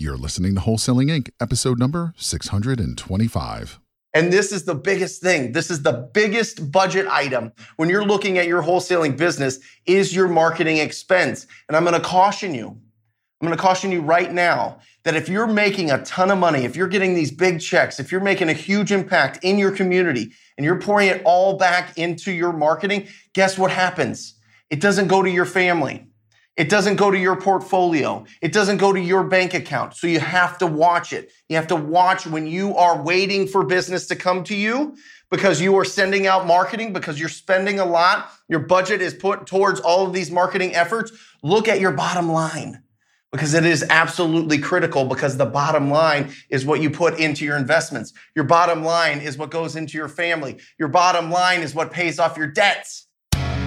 You're listening to Wholesaling Inc., episode number 625. And this is the biggest thing. This is the biggest budget item when you're looking at your wholesaling business is your marketing expense. And I'm going to caution you. I'm going to caution you right now that if you're making a ton of money, if you're getting these big checks, if you're making a huge impact in your community and you're pouring it all back into your marketing, guess what happens? It doesn't go to your family. It doesn't go to your portfolio. It doesn't go to your bank account. So you have to watch it. You have to watch when you are waiting for business to come to you because you are sending out marketing, because you're spending a lot. Your budget is put towards all of these marketing efforts. Look at your bottom line because it is absolutely critical because the bottom line is what you put into your investments. Your bottom line is what goes into your family. Your bottom line is what pays off your debts.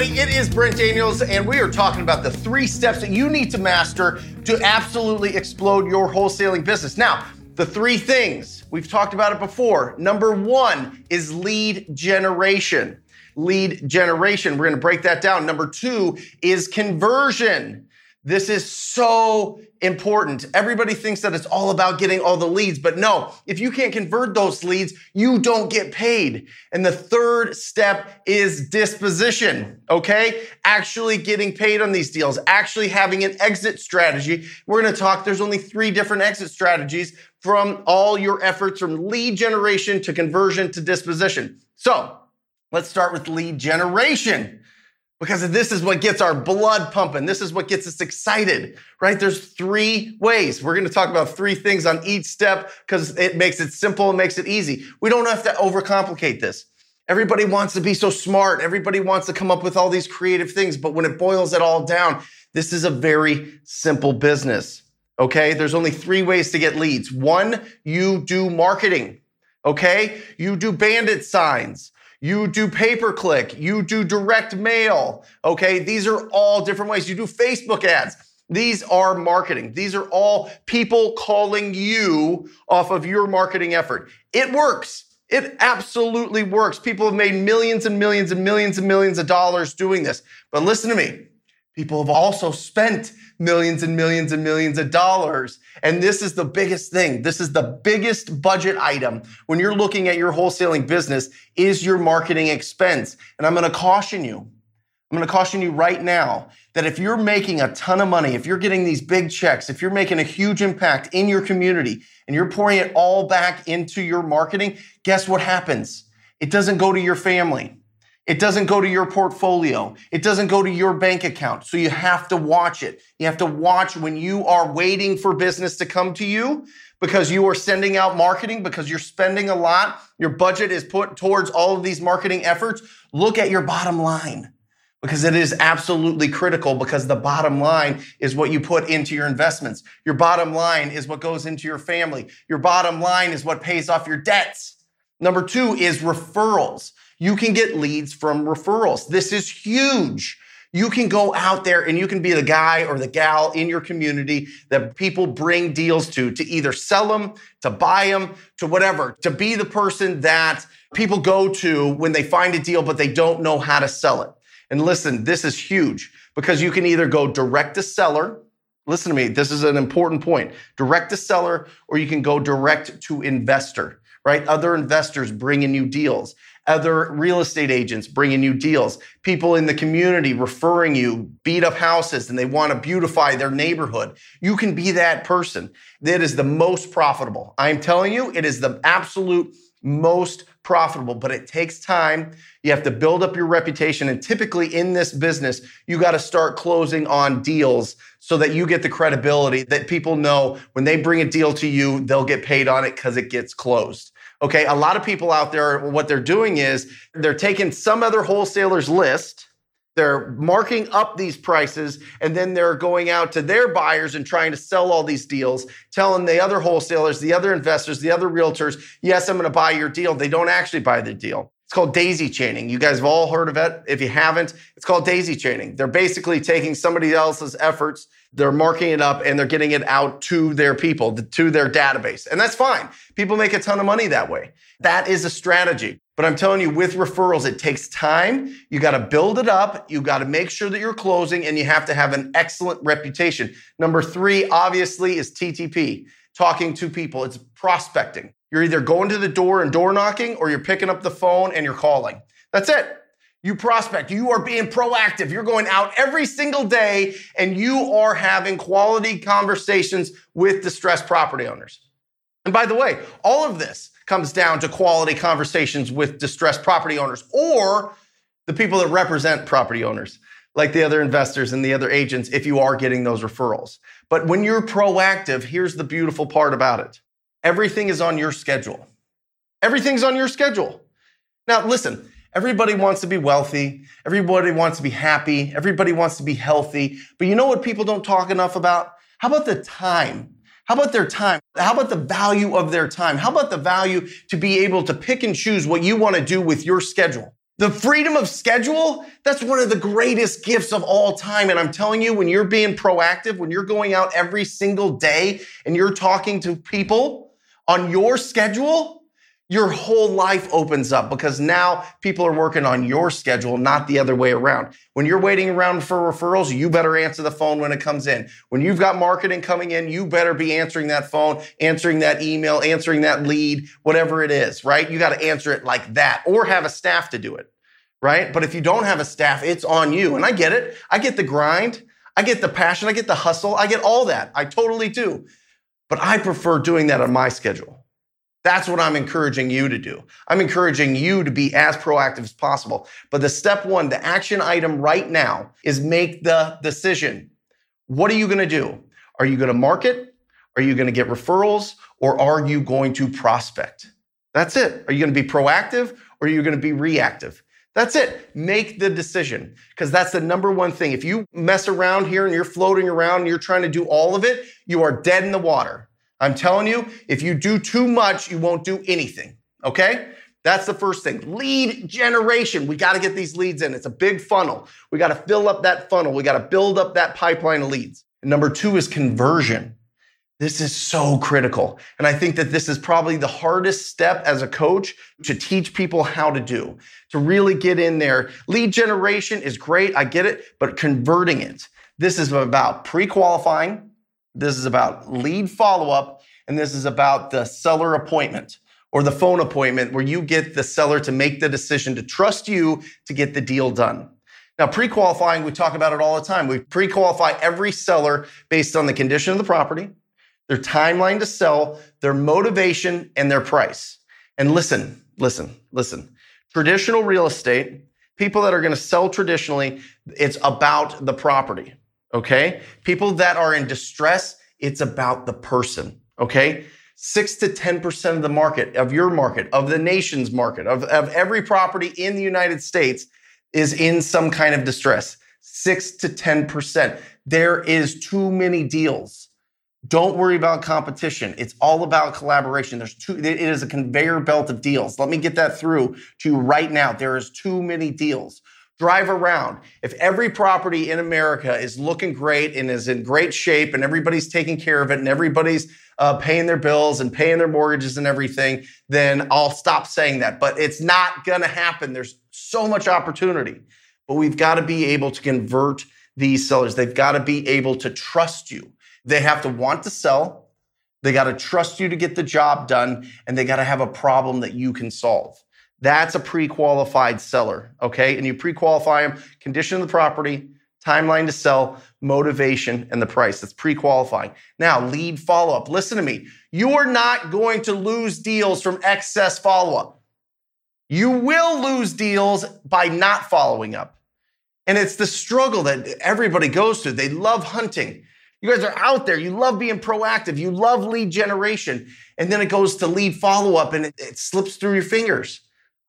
Everybody, it is Brent Daniels, and we are talking about the three steps that you need to master to absolutely explode your wholesaling business. Now, the three things, we've talked about it before. Number one is lead generation. Lead generation, we're gonna break that down. Number two is conversion. This is so important. Everybody thinks that it's all about getting all the leads, but no, if you can't convert those leads, you don't get paid. And the third step is disposition, okay? Actually getting paid on these deals, actually having an exit strategy. We're gonna talk, there's only three different exit strategies from all your efforts from lead generation to conversion to disposition. So let's start with lead generation because this is what gets our blood pumping. This is what gets us excited, right? There's three ways. We're going to talk about three things on each step because it makes it simple and makes it easy. We don't have to overcomplicate this. Everybody wants to be so smart. Everybody wants to come up with all these creative things. But when it boils it all down, this is a very simple business. Okay. There's only three ways to get leads. One, you do marketing. Okay. You do bandit signs. You do pay per click. You do direct mail. Okay. These are all different ways. You do Facebook ads. These are marketing. These are all people calling you off of your marketing effort. It works. It absolutely works. People have made millions and millions and millions and millions of dollars doing this. But listen to me. People have also spent millions and millions and millions of dollars. And this is the biggest thing. This is the biggest budget item when you're looking at your wholesaling business is your marketing expense. And I'm going to caution you. I'm going to caution you right now that if you're making a ton of money, if you're getting these big checks, if you're making a huge impact in your community and you're pouring it all back into your marketing, guess what happens? It doesn't go to your family. It doesn't go to your portfolio. It doesn't go to your bank account. So you have to watch it. You have to watch when you are waiting for business to come to you because you are sending out marketing, because you're spending a lot. Your budget is put towards all of these marketing efforts. Look at your bottom line because it is absolutely critical because the bottom line is what you put into your investments. Your bottom line is what goes into your family. Your bottom line is what pays off your debts. Number two is referrals. You can get leads from referrals. This is huge. You can go out there and you can be the guy or the gal in your community that people bring deals to, to either sell them, to buy them, to whatever, to be the person that people go to when they find a deal, but they don't know how to sell it. And listen, this is huge because you can either go direct to seller. Listen to me, this is an important point. Direct to seller, or you can go direct to investor, right? Other investors bringing you deals other real estate agents bringing you deals, people in the community referring you beat up houses and they want to beautify their neighborhood. You can be that person. That is the most profitable. I'm telling you, it is the absolute most profitable, but it takes time. You have to build up your reputation. And typically in this business, you got to start closing on deals so that you get the credibility that people know when they bring a deal to you, they'll get paid on it because it gets closed. Okay, a lot of people out there, what they're doing is they're taking some other wholesaler's list, They're marking up these prices and then they're going out to their buyers and trying to sell all these deals, telling the other wholesalers, the other investors, the other realtors, yes, I'm going to buy your deal. They don't actually buy the deal. It's called daisy chaining. You guys have all heard of it. If you haven't, it's called daisy chaining. They're basically taking somebody else's efforts, they're marking it up, and they're getting it out to their people, to their database. And that's fine. People make a ton of money that way. That is a strategy. But I'm telling you, with referrals, it takes time. You got to build it up. You got to make sure that you're closing and you have to have an excellent reputation. Number three, obviously, is TTP, talking to people. It's prospecting. You're either going to the door and door knocking or you're picking up the phone and you're calling. That's it. You prospect. You are being proactive. You're going out every single day and you are having quality conversations with distressed property owners. And by the way, all of this, comes down to quality conversations with distressed property owners or the people that represent property owners, like the other investors and the other agents, if you are getting those referrals. But when you're proactive, here's the beautiful part about it everything is on your schedule. Everything's on your schedule. Now, listen, everybody wants to be wealthy. Everybody wants to be happy. Everybody wants to be healthy. But you know what people don't talk enough about? How about the time how about their time? How about the value of their time? How about the value to be able to pick and choose what you want to do with your schedule? The freedom of schedule, that's one of the greatest gifts of all time. And I'm telling you, when you're being proactive, when you're going out every single day and you're talking to people on your schedule, your whole life opens up because now people are working on your schedule, not the other way around. When you're waiting around for referrals, you better answer the phone when it comes in. When you've got marketing coming in, you better be answering that phone, answering that email, answering that lead, whatever it is, right? You got to answer it like that or have a staff to do it, right? But if you don't have a staff, it's on you. And I get it. I get the grind. I get the passion. I get the hustle. I get all that. I totally do. But I prefer doing that on my schedule. That's what I'm encouraging you to do. I'm encouraging you to be as proactive as possible. But the step one, the action item right now is make the decision. What are you going to do? Are you going to market? Are you going to get referrals? Or are you going to prospect? That's it. Are you going to be proactive or are you going to be reactive? That's it. Make the decision because that's the number one thing. If you mess around here and you're floating around and you're trying to do all of it, you are dead in the water. I'm telling you, if you do too much, you won't do anything. Okay? That's the first thing. Lead generation. We got to get these leads in. It's a big funnel. We got to fill up that funnel. We got to build up that pipeline of leads. And number two is conversion. This is so critical. And I think that this is probably the hardest step as a coach to teach people how to do, to really get in there. Lead generation is great. I get it, but converting it. This is about pre qualifying, this is about lead follow up, and this is about the seller appointment or the phone appointment where you get the seller to make the decision to trust you to get the deal done. Now, pre qualifying, we talk about it all the time. We pre qualify every seller based on the condition of the property, their timeline to sell, their motivation, and their price. And listen, listen, listen. Traditional real estate, people that are going to sell traditionally, it's about the property. Okay. People that are in distress, it's about the person. Okay. Six to 10% of the market, of your market, of the nation's market, of, of every property in the United States is in some kind of distress. Six to 10%. There is too many deals. Don't worry about competition. It's all about collaboration. There's two, it is a conveyor belt of deals. Let me get that through to you right now. There is too many deals drive around. If every property in America is looking great and is in great shape and everybody's taking care of it and everybody's uh, paying their bills and paying their mortgages and everything, then I'll stop saying that. But it's not going to happen. There's so much opportunity. But we've got to be able to convert these sellers. They've got to be able to trust you. They have to want to sell. They got to trust you to get the job done and they got to have a problem that you can solve. That's a pre-qualified seller, okay? And you pre-qualify them, condition of the property, timeline to sell, motivation, and the price. That's pre-qualifying. Now, lead follow-up. Listen to me. You're not going to lose deals from excess follow-up. You will lose deals by not following up. And it's the struggle that everybody goes through. They love hunting. You guys are out there. You love being proactive. You love lead generation. And then it goes to lead follow up and it, it slips through your fingers.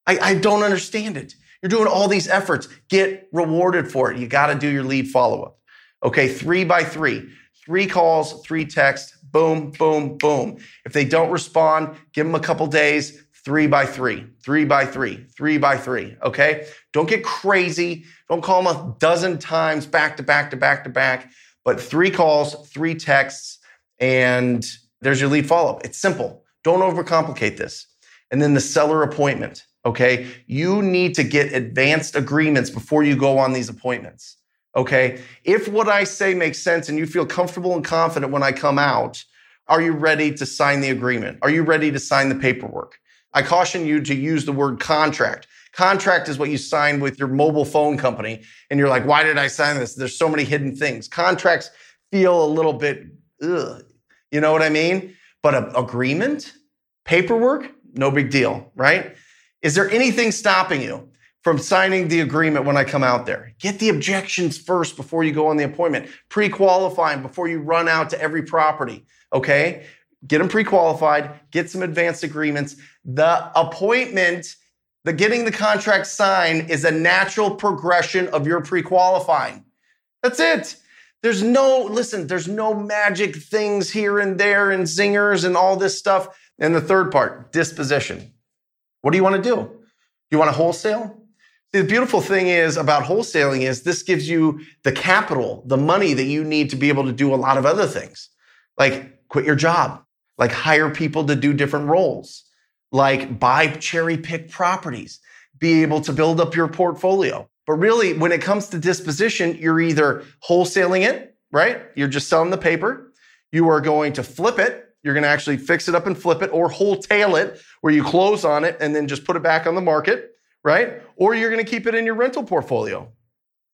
I, I don't understand it. You're doing all these efforts. Get rewarded for it. You got to do your lead follow up. Okay, three by three, three calls, three texts, boom, boom, boom. If they don't respond, give them a couple days, three by three, three by three, three by three. Okay, don't get crazy. Don't call them a dozen times back to back to back to back, but three calls, three texts, and there's your lead follow up. It's simple. Don't overcomplicate this. And then the seller appointment. Okay. You need to get advanced agreements before you go on these appointments. Okay. If what I say makes sense and you feel comfortable and confident when I come out, are you ready to sign the agreement? Are you ready to sign the paperwork? I caution you to use the word contract. Contract is what you sign with your mobile phone company. And you're like, why did I sign this? There's so many hidden things. Contracts feel a little bit, ugh, you know what I mean? But an agreement, paperwork, no big deal, right? Is there anything stopping you from signing the agreement when I come out there? Get the objections first before you go on the appointment. Pre qualifying before you run out to every property, okay? Get them pre qualified, get some advanced agreements. The appointment, the getting the contract signed is a natural progression of your pre qualifying. That's it. There's no, listen, there's no magic things here and there and zingers and all this stuff. And the third part, disposition. What do you want to do? Do You want to wholesale? See, the beautiful thing is about wholesaling is this gives you the capital, the money that you need to be able to do a lot of other things. Like quit your job, like hire people to do different roles, like buy cherry pick properties, be able to build up your portfolio. But really, when it comes to disposition, you're either wholesaling it, right? You're just selling the paper. You are going to flip it. You're going to actually fix it up and flip it or wholesale it where you close on it and then just put it back on the market, right? Or you're going to keep it in your rental portfolio.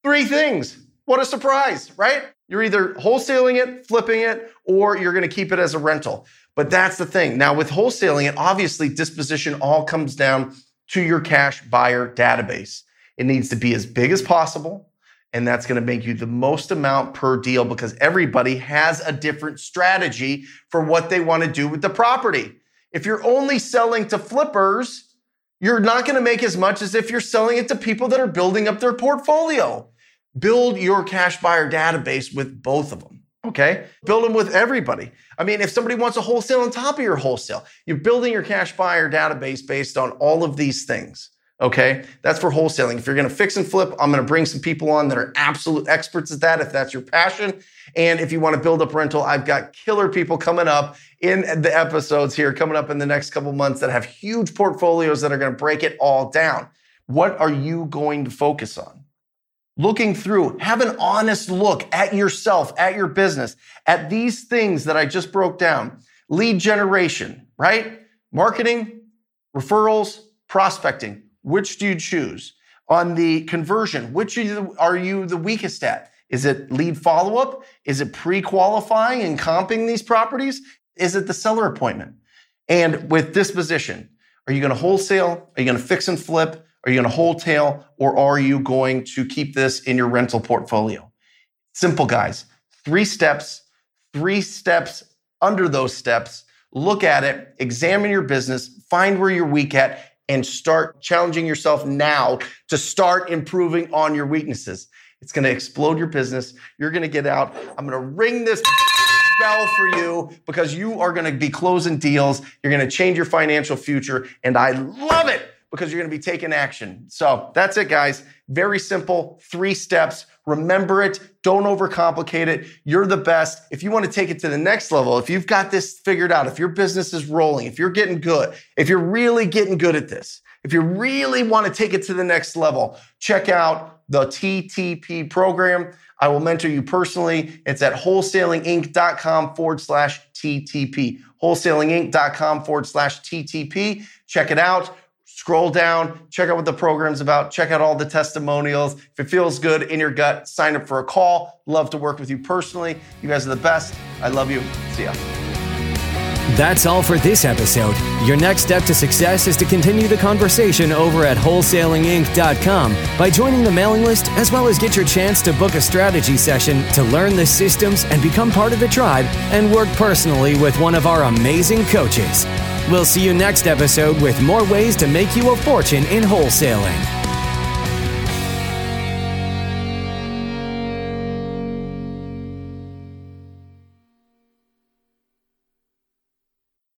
Three things. What a surprise, right? You're either wholesaling it, flipping it, or you're going to keep it as a rental. But that's the thing. Now, with wholesaling it, obviously disposition all comes down to your cash buyer database. It needs to be as big as possible. And that's going to make you the most amount per deal because everybody has a different strategy for what they want to do with the property. If you're only selling to flippers, you're not going to make as much as if you're selling it to people that are building up their portfolio. Build your cash buyer database with both of them. Okay. Build them with everybody. I mean, if somebody wants a wholesale on top of your wholesale, you're building your cash buyer database based on all of these things. Okay. That's for wholesaling. If you're going to fix and flip, I'm going to bring some people on that are absolute experts at that if that's your passion. And if you want to build up rental, I've got killer people coming up in the episodes here, coming up in the next couple months that have huge portfolios that are going to break it all down. What are you going to focus on? Looking through, have an honest look at yourself, at your business, at these things that I just broke down. Lead generation, right? Marketing, referrals, prospecting which do you choose? On the conversion, which are you, the weakest at? Is it lead follow up? Is it pre qualifying and comping these properties? Is it the seller appointment? And with disposition, are you going to wholesale? Are you going to fix and flip? Are you going to wholesale? Or are you going to keep this in your rental portfolio? Simple, guys. Three steps, three steps under those steps. Look at it, examine your business, find where you're weak at, and start challenging yourself now to start improving on your weaknesses. It's going to explode your business. You're going to get out. I'm going to ring this bell for you because you are going to be closing deals. You're going to change your financial future. And I love it because you're going to be taking action. So that's it, guys. Very simple, three steps. Remember it. Don't overcomplicate it. You're the best. If you want to take it to the next level, if you've got this figured out, if your business is rolling, if you're getting good, if you're really getting good at this, if you really want to take it to the next level, check out the TTP program. I will mentor you personally. It's at wholesalinginc.com forward slash TTP. Wholesalinginc.com forward slash TTP. Check it out scroll down, check out what the program's about, check out all the testimonials. If it feels good in your gut, sign up for a call. Love to work with you personally. You guys are the best. I love you. See ya. That's all for this episode. Your next step to success is to continue the conversation over at wholesalinginc.com by joining the mailing list, as well as get your chance to book a strategy session to learn the systems and become part of the tribe and work personally with one of our amazing coaches. We'll see you next episode with more ways to make you a fortune in wholesaling.